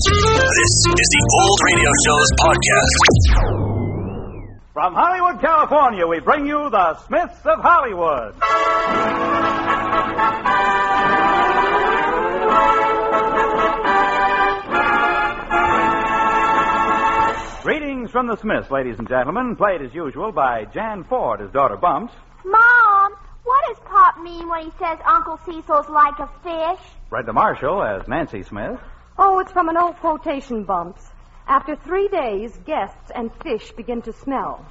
This is the Old Radio Show's podcast. From Hollywood, California, we bring you the Smiths of Hollywood. Greetings from the Smiths, ladies and gentlemen, played as usual by Jan Ford as daughter Bumps, Mom, what does Pop mean when he says Uncle Cecil's like a fish? Brenda Marshall as Nancy Smith, Oh, it's from an old quotation, Bumps. After three days, guests and fish begin to smell.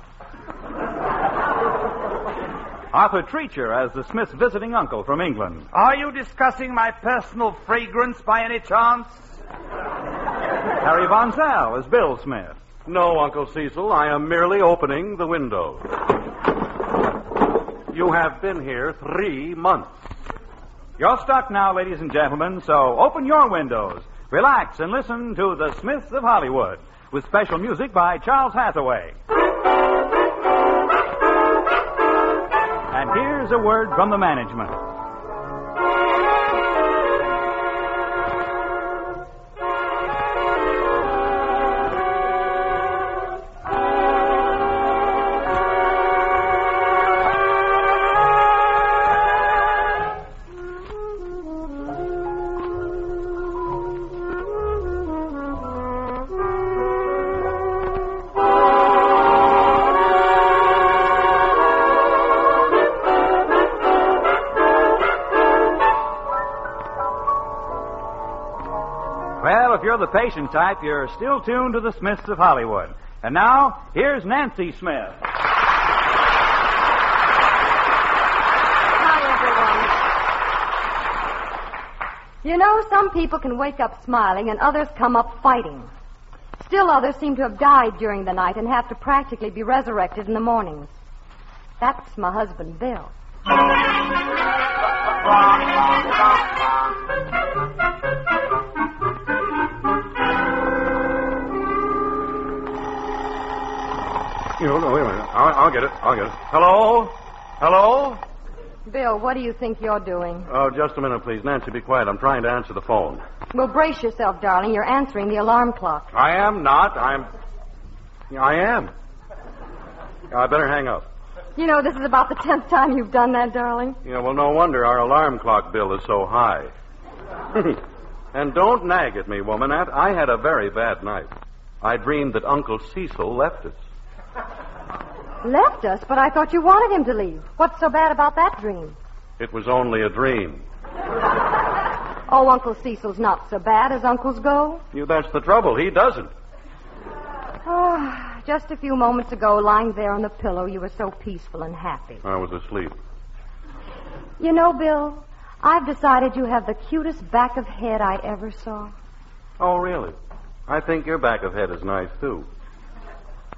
Arthur Treacher as the Smiths' visiting uncle from England, Are you discussing my personal fragrance by any chance? Harry Von Zell as Bill Smith, No, Uncle Cecil, I am merely opening the window. You have been here three months. You're stuck now, ladies and gentlemen, so open your windows, relax, and listen to the Smiths of Hollywood with special music by Charles Hathaway. And here's a word from the management. Patient type, you're still tuned to the Smiths of Hollywood. And now, here's Nancy Smith. Hi, everyone. You know, some people can wake up smiling and others come up fighting. Still others seem to have died during the night and have to practically be resurrected in the mornings. That's my husband, Bill. You know, no, wait a minute. I'll, I'll get it. I'll get it. Hello? Hello? Bill, what do you think you're doing? Oh, just a minute, please. Nancy, be quiet. I'm trying to answer the phone. Well, brace yourself, darling. You're answering the alarm clock. I am not. I'm. I am. I better hang up. You know, this is about the tenth time you've done that, darling. Know, well, no wonder our alarm clock bill is so high. and don't nag at me, woman. I had a very bad night. I dreamed that Uncle Cecil left us. Left us, but I thought you wanted him to leave. What's so bad about that dream? It was only a dream. Oh, Uncle Cecil's not so bad as uncles go. You, that's the trouble. He doesn't. Oh, just a few moments ago, lying there on the pillow, you were so peaceful and happy. I was asleep. You know, Bill, I've decided you have the cutest back of head I ever saw. Oh, really? I think your back of head is nice, too.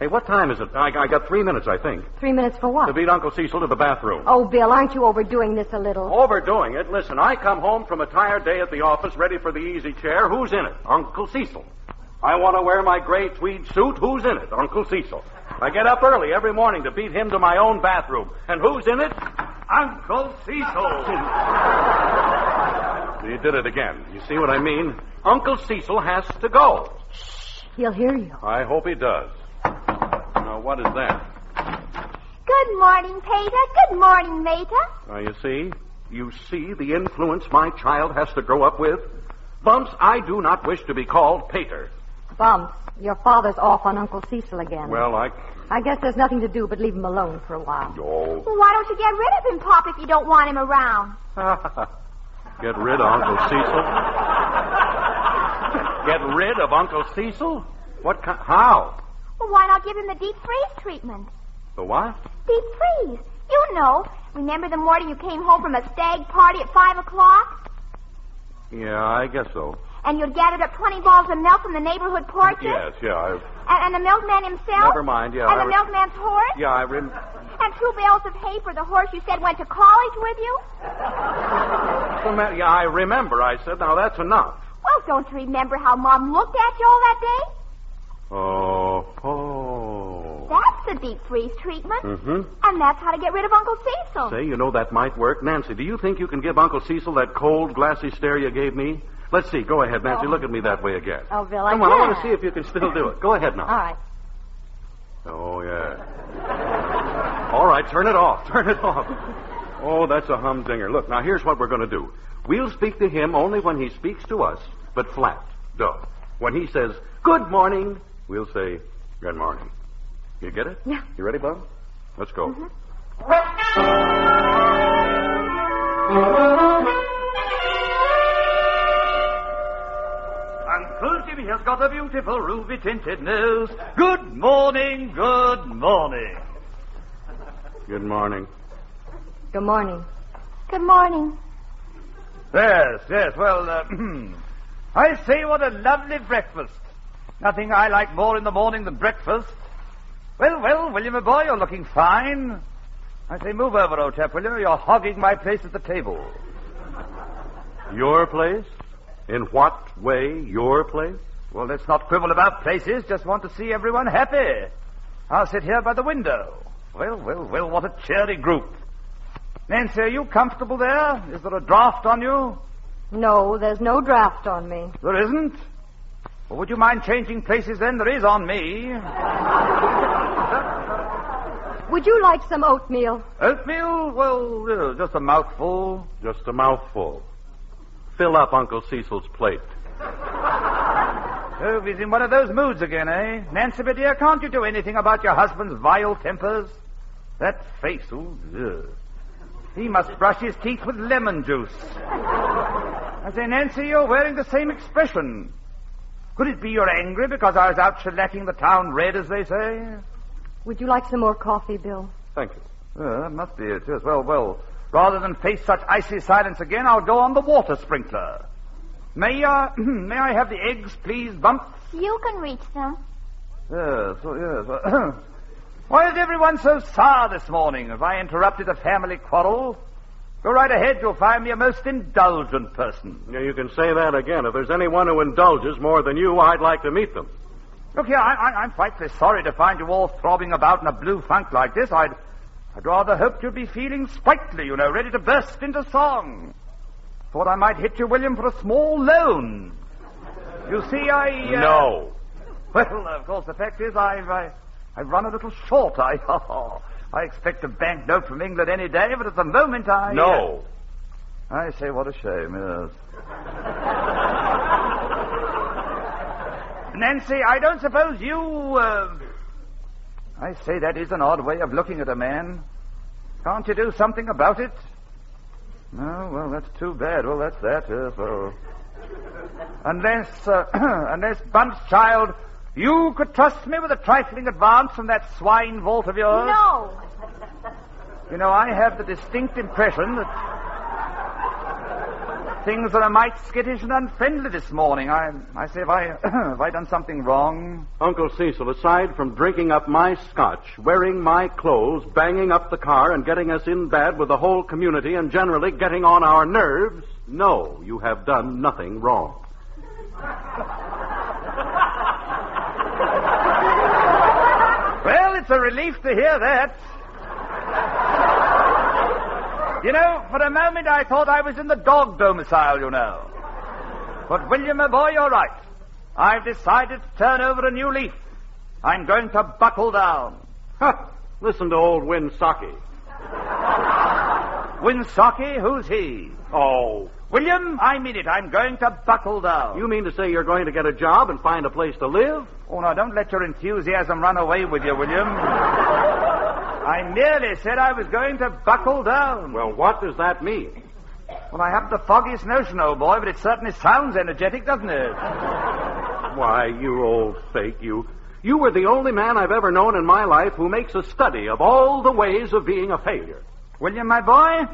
Hey, what time is it? I, I got three minutes, I think, Three minutes for what? to beat Uncle Cecil to the bathroom. Oh, Bill, aren't you overdoing this a little? Overdoing it. Listen, I come home from a tired day at the office, ready for the easy chair. Who's in it? Uncle Cecil. I want to wear my gray tweed suit. Who's in it? Uncle Cecil. I get up early every morning to beat him to my own bathroom. And who's in it? Uncle Cecil. he did it again. You see what I mean? Uncle Cecil has to go. Shh. He'll hear you. I hope he does. Now, what is that? Good morning, Pater. Good morning, Mater. Now, you see? You see the influence my child has to grow up with? Bumps, I do not wish to be called Pater. Bumps, your father's off on Uncle Cecil again. Well, I. I guess there's nothing to do but leave him alone for a while. Oh. Well, why don't you get rid of him, Pop, if you don't want him around? Get rid of Uncle Cecil? Get rid of Uncle Cecil? What kind? How? Well, why not give him the deep freeze treatment? The what? Deep freeze. You know. Remember the morning you came home from a stag party at 5 o'clock? Yeah, I guess so. And you'd gathered up 20 balls of milk from the neighborhood porches? Yes, yeah, I, And, and the milkman himself? Never mind, yeah, And I the re- milkman's horse? yeah, I rem. And two bales of hay for the horse you said went to college with you? Rem- Yeah, I remember. I said, now that's enough. Well, don't you remember how Mom looked at you all that day? Oh, oh. That's the deep freeze treatment. Mm-hmm. And that's how to get rid of Uncle Cecil. Say, you know that might work. Nancy, do you think you can give Uncle Cecil that cold, glassy stare you gave me? Let's see. Go ahead, Nancy. Look at me that way again. Oh, Bill, I Come on, I want to see if you can still do it. Go ahead now. All right. Oh, yeah. All right, turn it off. Turn it off. Oh, that's a humdinger. Look, now here's what we're going to do. We'll speak to him only when he speaks to us, but flat. Duh. When he says, good morning, we'll say, good morning. You get it? Yeah. You ready, Bob? Let's go. Uncle Jimmy has got a beautiful ruby tinted nose. Good morning, good morning. Good morning. Good morning. Good morning. Yes, yes, well, uh, I say what a lovely breakfast. Nothing I like more in the morning than breakfast. Well, well, William, my boy, you're looking fine. I say, move over, old chap, will you? You're hogging my place at the table. Your place? In what way your place? Well, let's not quibble about places. Just want to see everyone happy. I'll sit here by the window. Well, well, well, what a cheery group. Nancy, are you comfortable there? Is there a draft on you? No, there's no draft on me. There isn't? Well, would you mind changing places then? There is on me. Would you like some oatmeal? Oatmeal? Well, uh, just a mouthful. Just a mouthful. Fill up Uncle Cecil's plate. Oh, he's in one of those moods again, eh? Nancy, my dear, can't you do anything about your husband's vile tempers? That face, oh, ugh. He must brush his teeth with lemon juice. I say, Nancy, you're wearing the same expression. Could it be you're angry because I was out shellacking the town red, as they say? Would you like some more coffee, Bill? Thank you. Uh, that must be it, yes. Well, well, rather than face such icy silence again, I'll go on the water sprinkler. May, uh, may I have the eggs, please, Bumps? You can reach them. Yes, oh, yes. Why is everyone so sour this morning? Have I interrupted a family quarrel? Go right ahead. You'll find me a most indulgent person. Yeah, you can say that again. If there's anyone who indulges more than you, I'd like to meet them. Look here, I, I, I'm frightfully sorry to find you all throbbing about in a blue funk like this. I'd, I'd rather hoped you'd be feeling sprightly, you know, ready to burst into song. Thought I might hit you, William, for a small loan. You see, I. Uh, No. Well, of course, the fact is, I've, I, I've run a little short. I, I expect a bank note from England any day, but at the moment I. No. uh, I say, what a shame, yes. Nancy, I don't suppose you. Uh... I say, that is an odd way of looking at a man. Can't you do something about it? No, well, that's too bad. Well, that's that, yes. Well, unless, uh, unless, Bumps child, you could trust me with a trifling advance from that swine vault of yours. No. You know, I have the distinct impression that things are a mite skittish and unfriendly this morning. I, I say, have I, have I done something wrong? Uncle Cecil, aside from drinking up my scotch, wearing my clothes, banging up the car, and getting us in bad with the whole community, and generally getting on our nerves, no, you have done nothing wrong. Well, it's a relief to hear that. You know, for a moment I thought I was in the dog domicile, you know. But, William, my boy, you're right. I've decided to turn over a new leaf. I'm going to buckle down. Huh. Listen to old Winsocki. Winsocki, who's he? Oh. William, I mean it. I'm going to buckle down. You mean to say you're going to get a job and find a place to live? Oh, now, don't let your enthusiasm run away with you, William. I merely said I was going to buckle down. Well, what does that mean? Well, I haven't the foggiest notion, old boy, but it certainly sounds energetic, doesn't it? Why, you old fake, you. You were the only man I've ever known in my life who makes a study of all the ways of being a failure. William, my boy,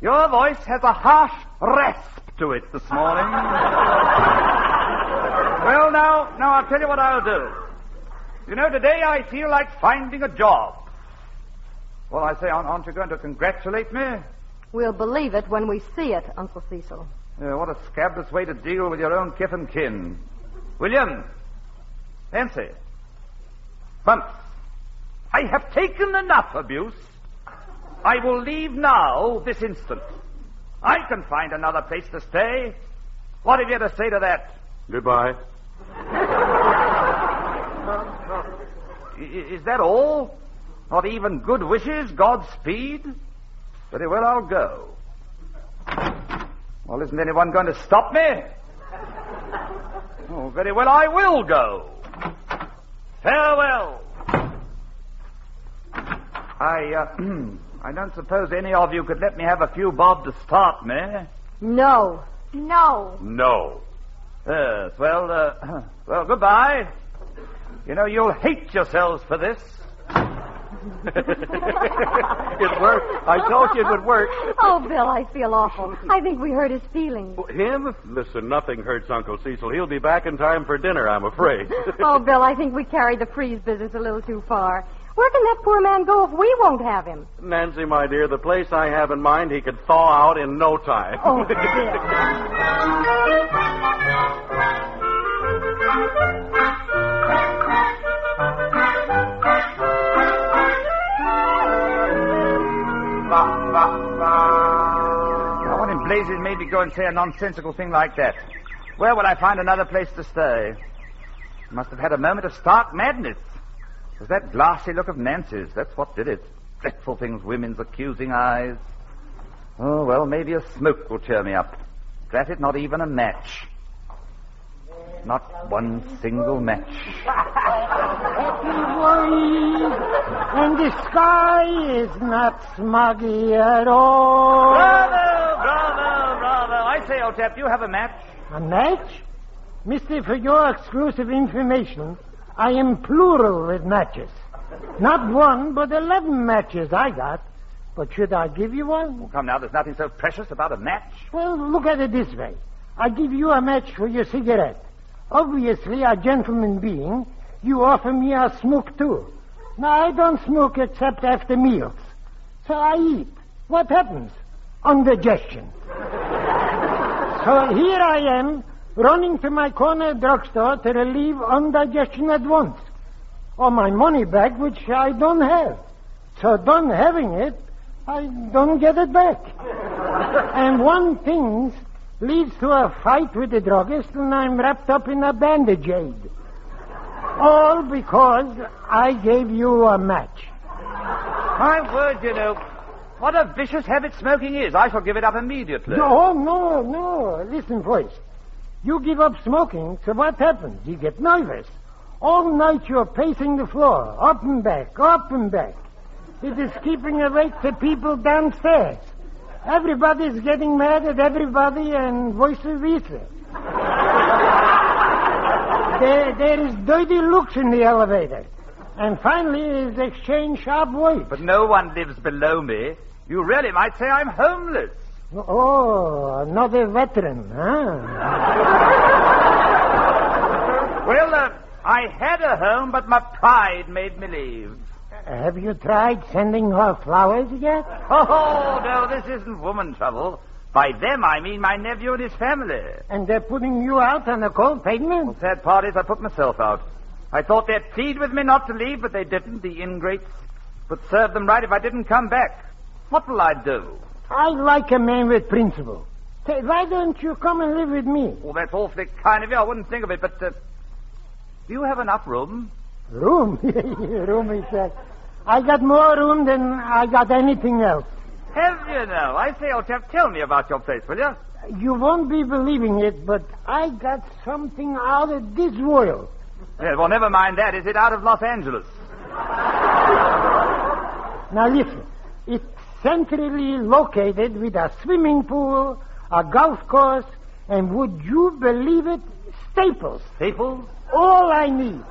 your voice has a harsh rasp to it this morning. Well, now, now I'll tell you what I'll do. You know, today I feel like finding a job. Well, I say, aren't aren't you going to congratulate me? We'll believe it when we see it, Uncle Cecil. Yeah, what a scabrous way to deal with your own kith and kin. William, Nancy, Bumps, I have taken enough abuse. I will leave now, this instant. I can find another place to stay. What have you to say to that? Goodbye. I- Is that all? Not even good wishes, Godspeed? Very well, I'll go. Well, isn't anyone going to stop me? Oh, very well, I will go. Farewell. I, uh, I don't suppose any of you could let me have a few bob to start me. No. No. No. Yes, well, uh, well, goodbye. You know, you'll hate yourselves for this. It worked. I told you it would work. Oh, Bill, I feel awful. I think we hurt his feelings. Him? Listen, nothing hurts Uncle Cecil. He'll be back in time for dinner, I'm afraid. Oh, Bill, I think we carried the freeze business a little too far. Where can that poor man go if we won't have him? Nancy, my dear, the place I have in mind, he could thaw out in no time. Oh, Bill. Now, what in blazes made me go and say a nonsensical thing like that? Where would I find another place to stay? Must have had a moment of stark madness. It was that glassy look of Nancy's. That's what did it. Dreadful things, women's accusing eyes. Oh, well, maybe a smoke will cheer me up. Drat it, not even a match. Not one single match. and the sky is not smoggy at all. Bravo, bravo, bravo. I say, old chap, do you have a match? A match? Mister, for your exclusive information, I am plural with matches. Not one, but eleven matches I got. But should I give you one? Come now, there's nothing so precious about a match. Well, look at it this way. I give you a match for your cigarette. Obviously, a gentleman being, you offer me a smoke too. Now, I don't smoke except after meals. So I eat. What happens? Indigestion. so here I am, running to my corner drugstore to relieve indigestion at once. Or my money back, which I don't have. So done having it, I don't get it back. and one thing leads to a fight with the druggist, and I'm wrapped up in a bandage aid. All because I gave you a match. My word, you know, what a vicious habit smoking is. I shall give it up immediately. No, no, no. Listen first. You give up smoking, so what happens? You get nervous. All night you're pacing the floor, up and back, up and back. It is keeping awake the people downstairs. Everybody's getting mad at everybody and vice versa. there, there is dirty looks in the elevator. And finally is exchange sharp words. But no one lives below me. You really might say I'm homeless. Oh, another veteran, huh? Well, uh, I had a home, but my pride made me leave. Have you tried sending her flowers yet? Oh, no, this isn't woman trouble. By them, I mean my nephew and his family. And they're putting you out on the cold pavement? Well, sad part is I put myself out. I thought they'd plead with me not to leave, but they didn't, the ingrates. But serve them right if I didn't come back. What will I do? I like a man with principle. Say, why don't you come and live with me? Well, that's awfully kind of you. I wouldn't think of it, but uh, do you have enough room? Room? room, he said. I got more room than I got anything else. Have you now? I say, old chap, tell me about your place, will you? You won't be believing it, but I got something out of this world. Yes, well, never mind that. Is it out of Los Angeles? Now listen, it's centrally located with a swimming pool, a golf course, and would you believe it? Staples. Staples? All I need.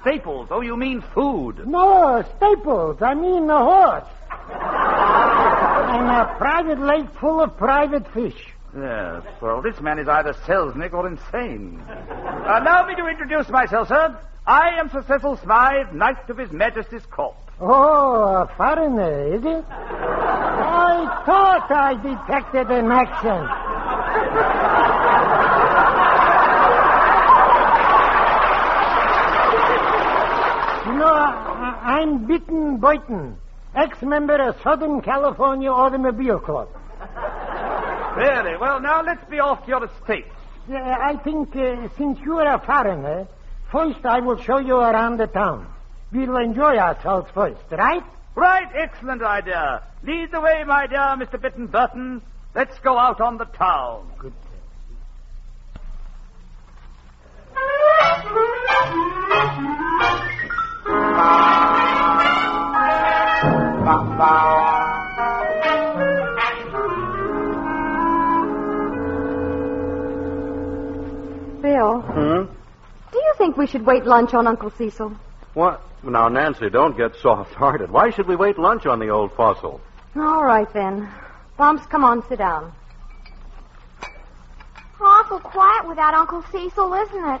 Staples? Oh, you mean food. No, Staples. I mean a horse. and a private lake full of private fish. Yes, well, this man is either Selznick or insane. Uh, Allow me to introduce myself, sir. I am Sir Cecil Smythe, Knight of His Majesty's Court. Oh, a foreigner, is it? I thought I detected an accent. You know, I, I'm Bitten Boyton, ex-member of Southern California Automobile Club. Really? Well, now let's be off to your estates. Uh, I think uh, since you are a foreigner, first I will show you around the town. We'll enjoy ourselves first, right? Right, excellent idea. Lead the way, my dear Mr. Bitten Burton. Let's go out on the town. Good. Bill, Hmm? do you think we should wait lunch on Uncle Cecil? What? Now, Nancy, don't get soft-hearted. Why should we wait lunch on the old fossil? All right, then. Bumps, come on, sit down. Awful quiet without Uncle Cecil, isn't it?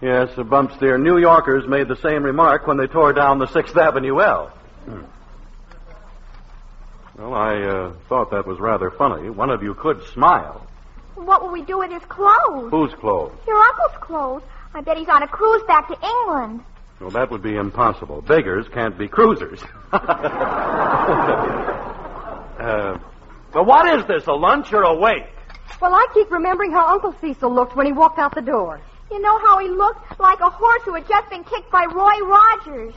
Yes, uh, Bumps, dear. New Yorkers made the same remark when they tore down the Sixth Avenue L. Hmm. Well, I uh, thought that was rather funny. One of you could smile. What will we do with his clothes? Whose clothes? Your uncle's clothes. I bet he's on a cruise back to England. Well, that would be impossible. Beggars can't be cruisers. uh, well, what is this, a lunch or a wake? Well, I keep remembering how Uncle Cecil looked when he walked out the door. You know how he looked? Like a horse who had just been kicked by Roy Rogers.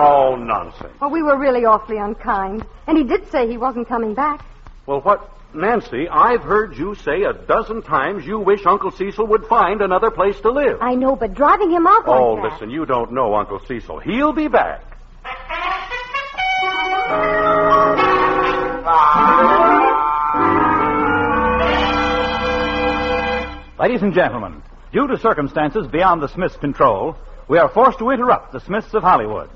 Oh, nonsense. Well, we were really awfully unkind. And he did say he wasn't coming back. Well, what, Nancy, I've heard you say a dozen times you wish Uncle Cecil would find another place to live. I know, but driving him out Oh, like that... listen, you don't know Uncle Cecil. He'll be back. Ladies and gentlemen, due to circumstances beyond the Smiths' control, we are forced to interrupt the Smiths of Hollywood.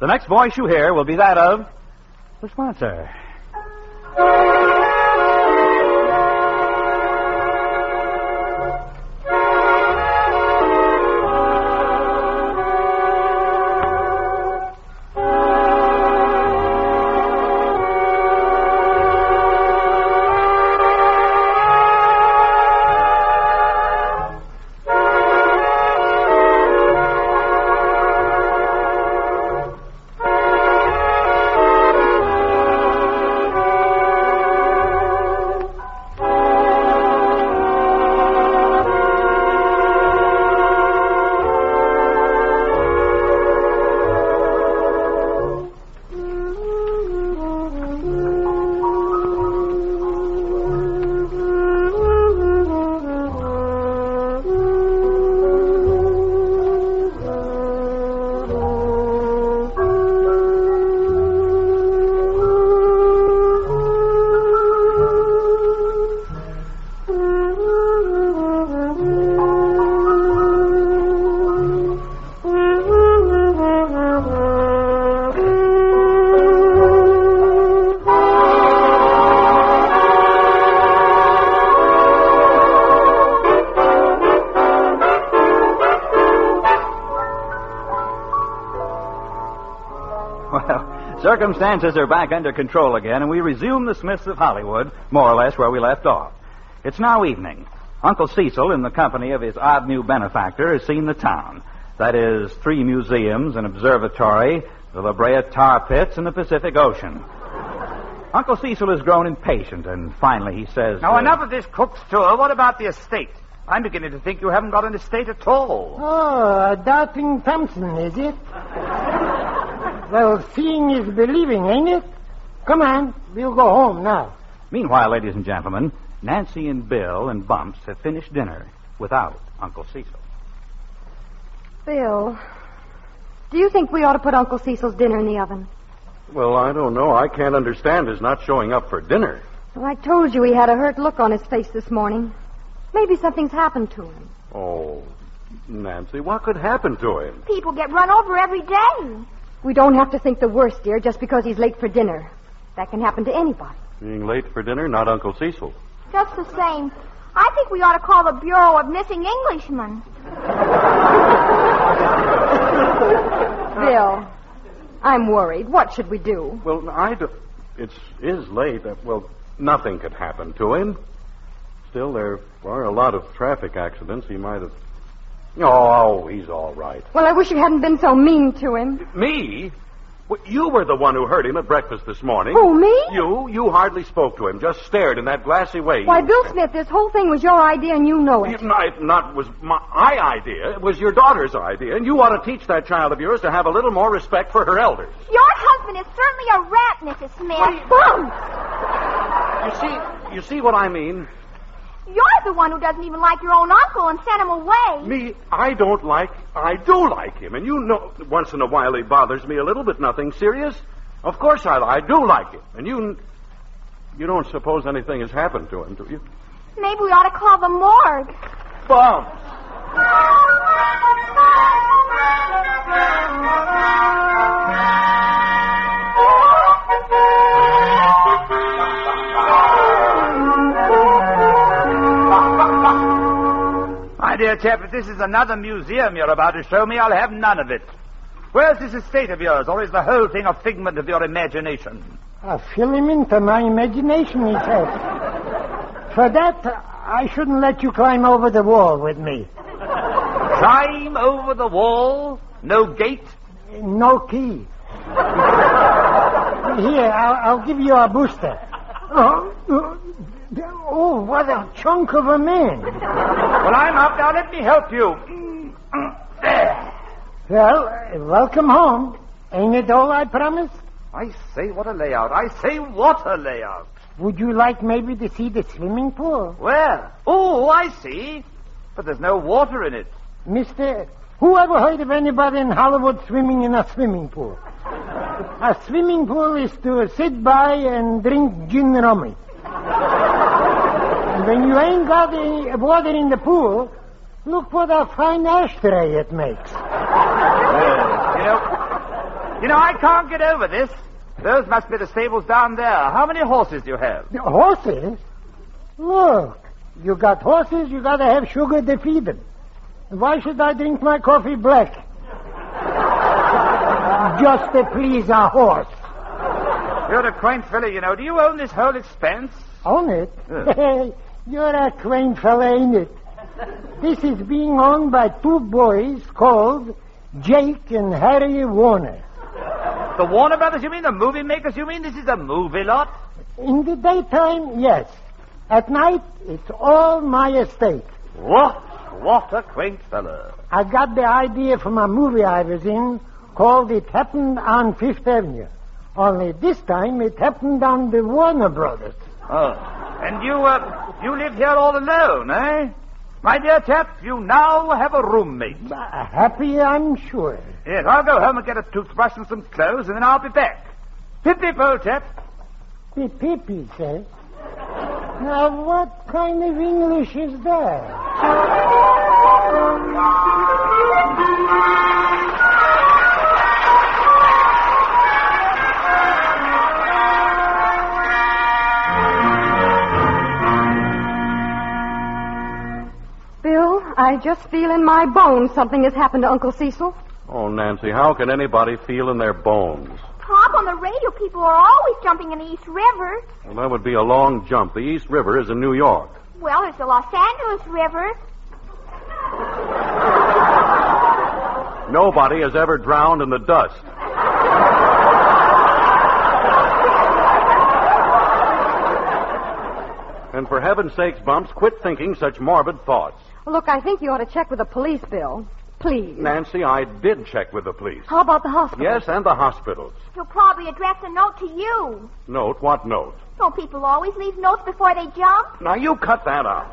The next voice you hear will be that of the sponsor. Circumstances are back under control again, and we resume the Smiths of Hollywood, more or less where we left off. It's now evening. Uncle Cecil, in the company of his odd new benefactor, has seen the town. That is, three museums, an observatory, the La Brea tar pits, and the Pacific Ocean. Uncle Cecil has grown impatient, and finally he says. Now, uh, enough of this Cook's tour. What about the estate? I'm beginning to think you haven't got an estate at all. Oh, a Doubting Thompson, is it? Well, seeing is believing, ain't it? Come on, we'll go home now. Meanwhile, ladies and gentlemen, Nancy and Bill and Bumps have finished dinner without Uncle Cecil. Bill, do you think we ought to put Uncle Cecil's dinner in the oven? Well, I don't know. I can't understand his not showing up for dinner. Well, I told you he had a hurt look on his face this morning. Maybe something's happened to him. Oh, Nancy, what could happen to him? People get run over every day. We don't have to think the worst, dear, just because he's late for dinner. That can happen to anybody. Being late for dinner, not Uncle Cecil. Just the same. I think we ought to call the Bureau of Missing Englishmen. Bill, I'm worried. What should we do? Well, I do. It's is late. Uh, Well, nothing could happen to him. Still, there are a lot of traffic accidents. He might have. Oh, oh, he's all right. Well, I wish you hadn't been so mean to him. Me? Well, you were the one who heard him at breakfast this morning. Who, me? You, you hardly spoke to him, just stared in that glassy way. Why, Bill Smith, this whole thing was your idea and you know it. It not, not was my idea. It was your daughter's idea, and you ought to teach that child of yours to have a little more respect for her elders. Your husband is certainly a rat, Mrs. Smith. Bum! You see, you see what I mean? You're the one who doesn't even like your own uncle and sent him away. Me, I don't like. I do like him, and you know, once in a while he bothers me a little, but nothing serious. Of course I, I do like him, and you, you don't suppose anything has happened to him, do you? Maybe we ought to call the morgue. Bumps. dear chap, if this is another museum you're about to show me, I'll have none of it. Where's this estate of yours, or is the whole thing a figment of your imagination? A filament of my imagination, he said. For that, I shouldn't let you climb over the wall with me. Climb over the wall? No gate? No key. Here, I'll, I'll give you a booster. Oh, oh, what a chunk of a man. Well, I'm up. Now let me help you. There. Well, uh, welcome home. Ain't it all I promised? I say, what a layout. I say, what a layout. Would you like maybe to see the swimming pool? Where? Oh, I see. But there's no water in it. Mister, who ever heard of anybody in Hollywood swimming in a swimming pool? A swimming pool is to sit by and drink gin rummy. When you ain't got any water in the pool, look what a fine ashtray it makes. You know, you know, I can't get over this. Those must be the stables down there. How many horses do you have? The horses? Look, you got horses, you gotta have sugar to feed them. Why should I drink my coffee black? Just to please a horse. You're a quaint fellow, you know. Do you own this whole expanse? Own it? You're a quaint fella, ain't it? This is being owned by two boys called Jake and Harry Warner. The Warner Brothers, you mean? The movie makers, you mean? This is a movie lot? In the daytime, yes. At night, it's all my estate. What? What a quaint fellow. I got the idea from a movie I was in called It Happened on Fifth Avenue. Only this time it happened on the Warner Brothers. Oh. And you, uh, you live here all alone, eh? My dear chap, you now have a roommate. Uh, happy, I'm sure. Yes, I'll go home and get a toothbrush and some clothes, and then I'll be back. Pip pip, old chap. Pip pip, he says. Now, what kind of English is that? Just feel in my bones something has happened to Uncle Cecil. Oh, Nancy, how can anybody feel in their bones? Pop, on the radio, people are always jumping in the East River. Well, that would be a long jump. The East River is in New York. Well, there's the Los Angeles River. Nobody has ever drowned in the dust. And for heaven's sakes, Bumps, quit thinking such morbid thoughts. Look, I think you ought to check with the police, Bill. Please. Nancy, I did check with the police. How about the hospital? Yes, and the hospitals. He'll probably address a note to you. Note, what note? Don't people always leave notes before they jump? Now, you cut that out.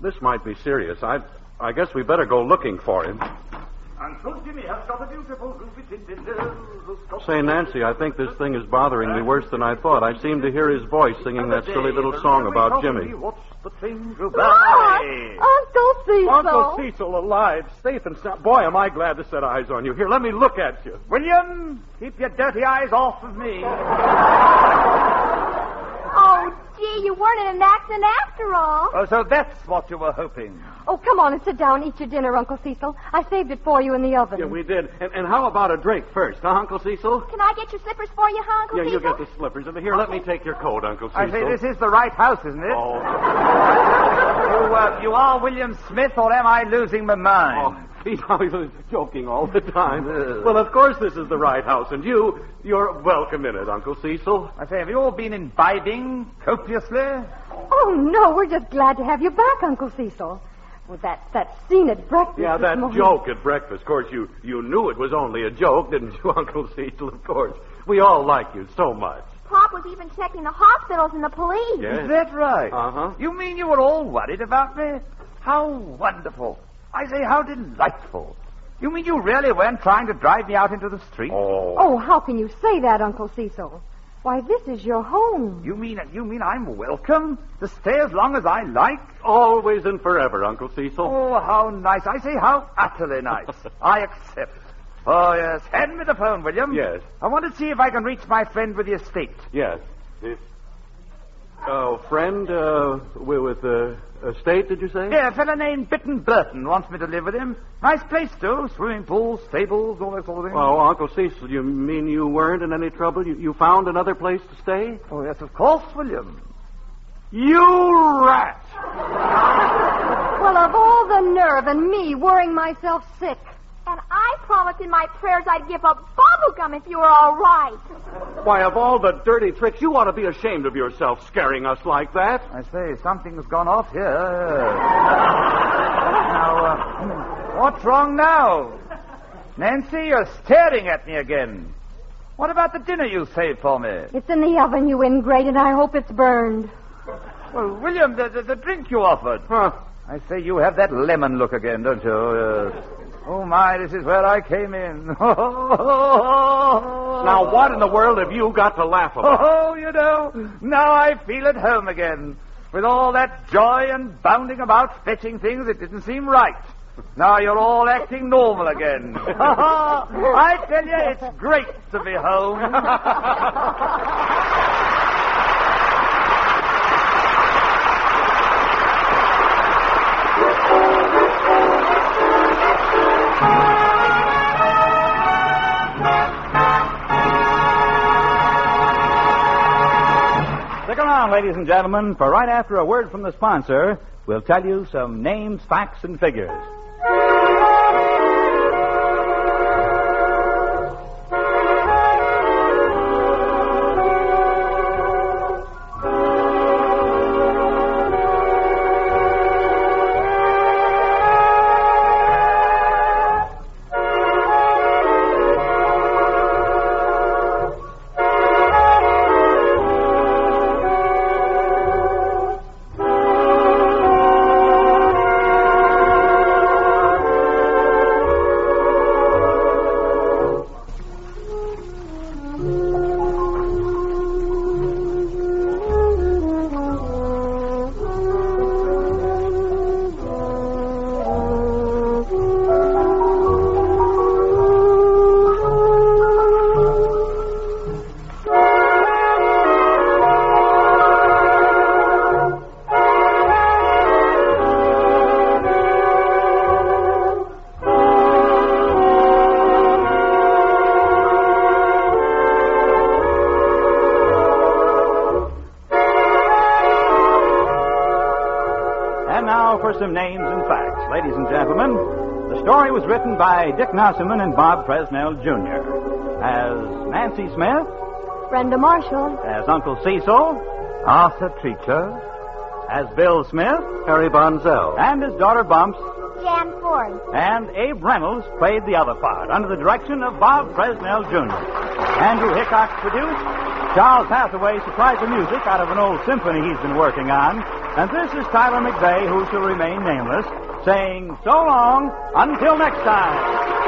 This might be serious. I, I guess we better go looking for him. Say, Nancy, I think this thing is bothering me worse than I thought. I seem to hear his voice singing that silly little song about Jimmy. What's the thing go Look! by? Uncle Cecil! Uncle Cecil alive, safe and sound. Boy, am I glad to set eyes on you. Here, let me look at you. William, keep your dirty eyes off of me. Gee, you weren't in an accident after all. Oh, so that's what you were hoping. Oh, come on and sit down and eat your dinner, Uncle Cecil. I saved it for you in the oven. Yeah, we did. And, and how about a drink first, huh, Uncle Cecil? Can I get your slippers for you, huh, Uncle Cecil? Yeah, you get the slippers. And here, let me take your coat, Uncle Cecil. I say this is the right house, isn't it? Oh, You, uh, you are William Smith, or am I losing my mind? oh, He was joking all the time. Well, of course this is the right house, and you, you're welcome in it, Uncle Cecil. I say, have you all been imbibing copiously? Oh, no, we're just glad to have you back, Uncle Cecil. Well, that, that scene at breakfast. Yeah, that morning- joke at breakfast. Of course, you, you knew it was only a joke, didn't you, Uncle Cecil? Of course. We all like you so much. Pop was even checking the hospitals and the police. Yes. Is that right? Uh-huh. You mean you were all worried about me? How wonderful. I say, how delightful. You mean you really weren't trying to drive me out into the street? Oh. Oh, how can you say that, Uncle Cecil? Why, this is your home. You mean you mean I'm welcome to stay as long as I like? Always and forever, Uncle Cecil. Oh, how nice. I say, how utterly nice. I accept. Oh, yes. Hand me the phone, William. Yes. I want to see if I can reach my friend with the estate. Yes. This. Oh, friend, uh, with, with the estate, did you say? Yeah, a fellow named Bitten Burton wants me to live with him. Nice place, too. Swimming pools, stables, all that sort of thing. Oh, Uncle Cecil, you mean you weren't in any trouble? You, you found another place to stay? Oh, yes, of course, William. You rat! Well, of all the nerve and me worrying myself sick. And I promised in my prayers I'd give up bubble gum if you were all right. Why, of all the dirty tricks, you ought to be ashamed of yourself scaring us like that. I say, something's gone off here. now, uh, what's wrong now? Nancy, you're staring at me again. What about the dinner you saved for me? It's in the oven, you ingrate, and I hope it's burned. Well, William, the, the, the drink you offered. Huh. I say you have that lemon look again, don't you? Uh, oh, my, this is where I came in. Now, what in the world have you got to laugh about? Oh, you know, now I feel at home again. With all that joy and bounding about fetching things, it didn't seem right. Now you're all acting normal again. I tell you, it's great to be home. Around, ladies and gentlemen, for right after a word from the sponsor, we'll tell you some names, facts, and figures. And gentlemen, the story was written by Dick Nosserman and Bob Fresnell, Jr. As Nancy Smith, Brenda Marshall. as Uncle Cecil, Arthur Treacher. as Bill Smith, Harry Von Zell. and his daughter Bumps, Jan Ford. and Abe Reynolds played the other part under the direction of Bob Fresnell, Jr. Andrew Hickok produced. Charles Hathaway supplied the music out of an old symphony he's been working on. And this is Tyler McVeigh, who shall remain nameless, saying so long until next time.